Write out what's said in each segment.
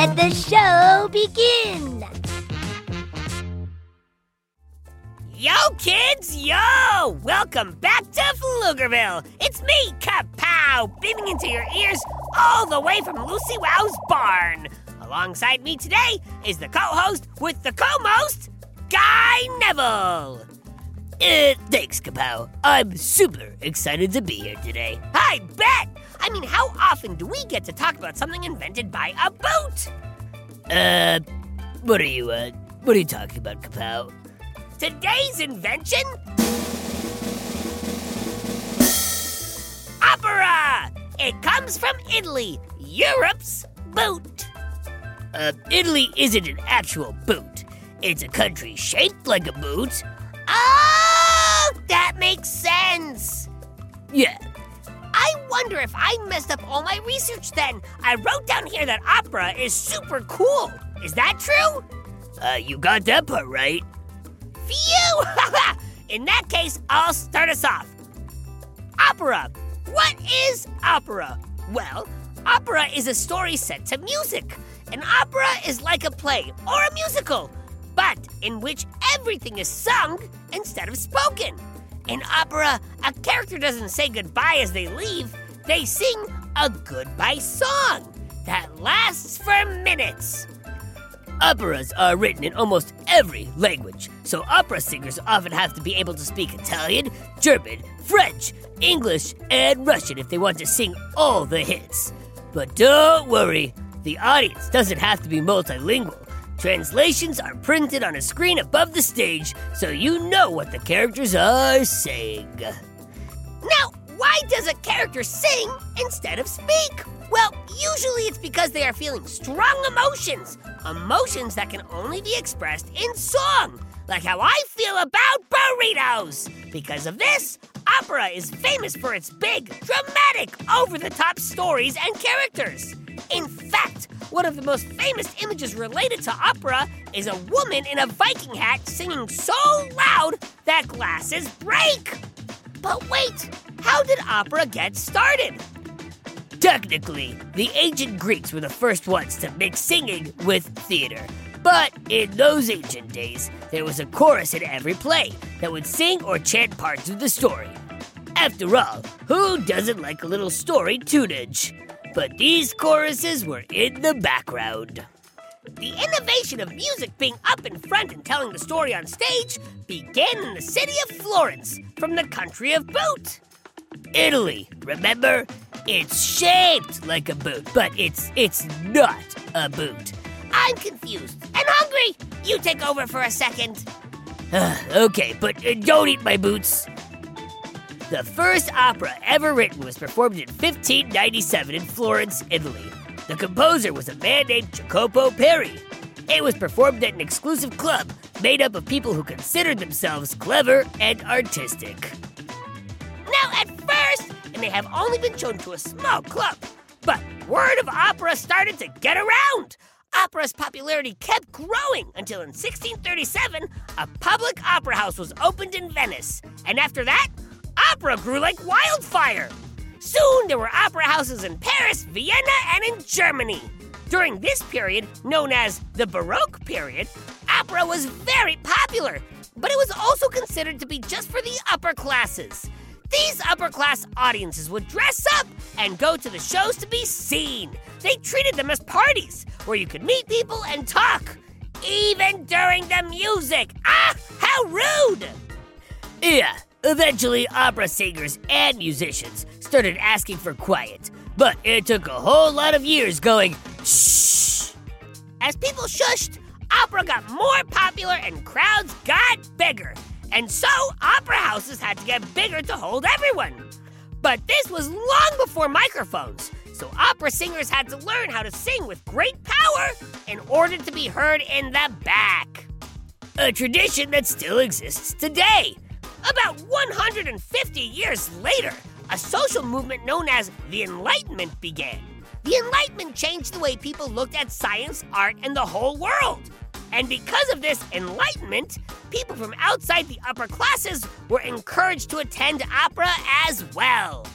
Let the show begin. Yo, kids, yo! Welcome back to Pflugerville. It's me, Kapow, beaming into your ears all the way from Lucy Wow's barn. Alongside me today is the co-host with the co-most, Guy Neville. Uh, thanks, Kapow. I'm super excited to be here today. I bet! I mean, how often do we get to talk about something invented by a boot? Uh, what are you, uh, what are you talking about, Kapow? Today's invention? Opera! It comes from Italy, Europe's boot. Uh, Italy isn't an actual boot. It's a country shaped like a boot. Oh, that makes sense. Yeah. I wonder if I messed up all my research then. I wrote down here that opera is super cool. Is that true? Uh, you got that part right. Phew! In that case, I'll start us off. Opera. What is opera? Well, opera is a story set to music. An opera is like a play or a musical, but in which everything is sung instead of spoken. In opera, a character doesn't say goodbye as they leave, they sing a goodbye song that lasts for minutes. Operas are written in almost every language, so opera singers often have to be able to speak Italian, German, French, English, and Russian if they want to sing all the hits. But don't worry, the audience doesn't have to be multilingual. Translations are printed on a screen above the stage so you know what the characters are saying. Now, why does a character sing instead of speak? Well, usually it's because they are feeling strong emotions, emotions that can only be expressed in song, like how I feel about burritos. Because of this, opera is famous for its big, dramatic, over the top stories and characters. In fact, one of the most famous images related to opera is a woman in a Viking hat singing so loud that glasses break. But wait, how did opera get started? Technically, the ancient Greeks were the first ones to mix singing with theater. But in those ancient days, there was a chorus in every play that would sing or chant parts of the story. After all, who doesn't like a little story tunage? But these choruses were in the background. The innovation of music being up in front and telling the story on stage began in the city of Florence from the country of boot. Italy, remember? It's shaped like a boot, but it's it's not a boot. I'm confused and hungry. You take over for a second. okay, but uh, don't eat my boots. The first opera ever written was performed in 1597 in Florence, Italy. The composer was a man named Jacopo Peri. It was performed at an exclusive club made up of people who considered themselves clever and artistic. Now, at first, it may have only been shown to a small club, but word of opera started to get around. Opera's popularity kept growing until in 1637, a public opera house was opened in Venice. And after that, opera grew like wildfire. Soon there were opera houses in Paris, Vienna, and in Germany. During this period, known as the Baroque period, opera was very popular, but it was also considered to be just for the upper classes. These upper class audiences would dress up and go to the shows to be seen. They treated them as parties where you could meet people and talk, even during the music. Ah, how rude! Yeah, eventually, opera singers and musicians started asking for quiet, but it took a whole lot of years going shh. As people shushed, opera got more popular and crowds got bigger. And so, opera houses had to get bigger to hold everyone. But this was long before microphones, so opera singers had to learn how to sing with great power in order to be heard in the back. A tradition that still exists today. About 150 years later, a social movement known as the Enlightenment began. The Enlightenment changed the way people looked at science, art, and the whole world. And because of this enlightenment, people from outside the upper classes were encouraged to attend opera as well.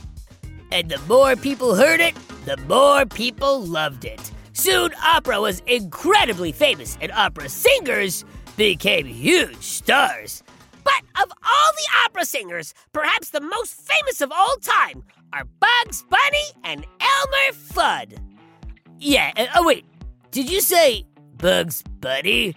And the more people heard it, the more people loved it. Soon, opera was incredibly famous, and opera singers became huge stars. But of all the opera singers, perhaps the most famous of all time are Bugs Bunny and Elmer Fudd. Yeah, uh, oh wait, did you say Bugs Bunny?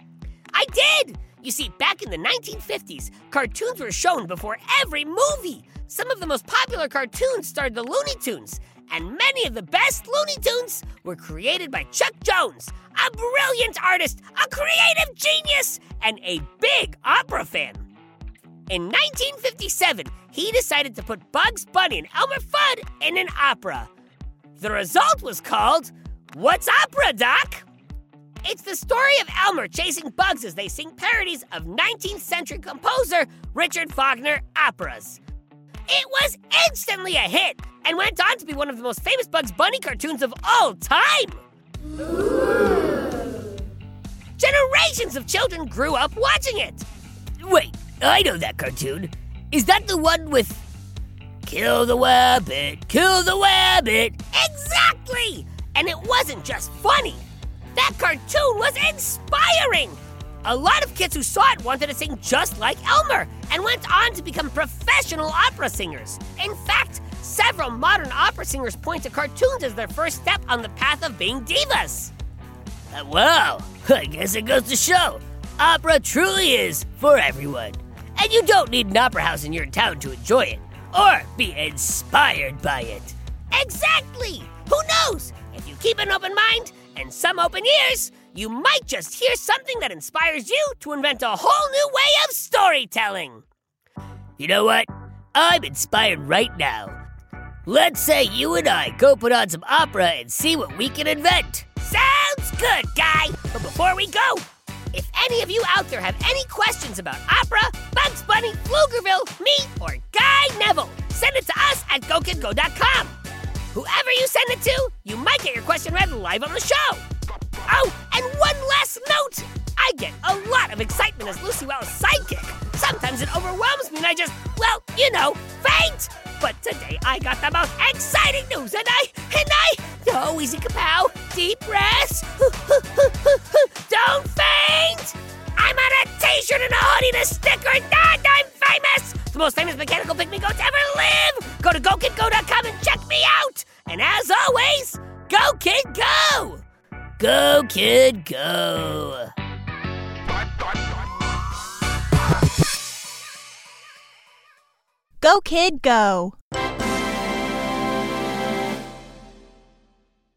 I did! You see, back in the 1950s, cartoons were shown before every movie. Some of the most popular cartoons starred the Looney Tunes, and many of the best Looney Tunes were created by Chuck Jones, a brilliant artist, a creative genius, and a big opera fan. In 1957, he decided to put Bugs Bunny and Elmer Fudd in an opera. The result was called What's Opera, Doc? It's the story of Elmer chasing bugs as they sing parodies of 19th century composer Richard Wagner operas. It was instantly a hit and went on to be one of the most famous Bugs Bunny cartoons of all time. Generations of children grew up watching it. Wait, I know that cartoon. Is that the one with Kill the Wabbit, Kill the Wabbit? Exactly! And it wasn't just funny. That cartoon was inspiring. A lot of kids who saw it wanted to sing just like Elmer and went on to become professional opera singers. In fact, several modern opera singers point to cartoons as their first step on the path of being divas. Wow, I guess it goes to show opera truly is for everyone. And you don't need an opera house in your town to enjoy it or be inspired by it. Exactly! Who knows? If you keep an open mind and some open ears, you might just hear something that inspires you to invent a whole new way of storytelling. You know what? I'm inspired right now. Let's say you and I go put on some opera and see what we can invent. Sounds good, guy! But before we go, if any of you out there have any questions about opera, Bugs Bunny, Pflugerville, me, or Guy Neville, send it to us at GoKidGo.com. Whoever you send it to, you might get your question read live on the show. Oh, and one last note. I get a lot of excitement as Lucy Wow's psychic. Sometimes it overwhelms me and I just, well, you know, faint. But today I got the most exciting news and I, and I, oh, easy kapow, deep breaths. a t-shirt and a hoodie a sticker and I'm famous. The most famous mechanical pygmy goat ever live. Go to GoKidGo.com and check me out. And as always, go kid go! Go kid go! Go Kid Go!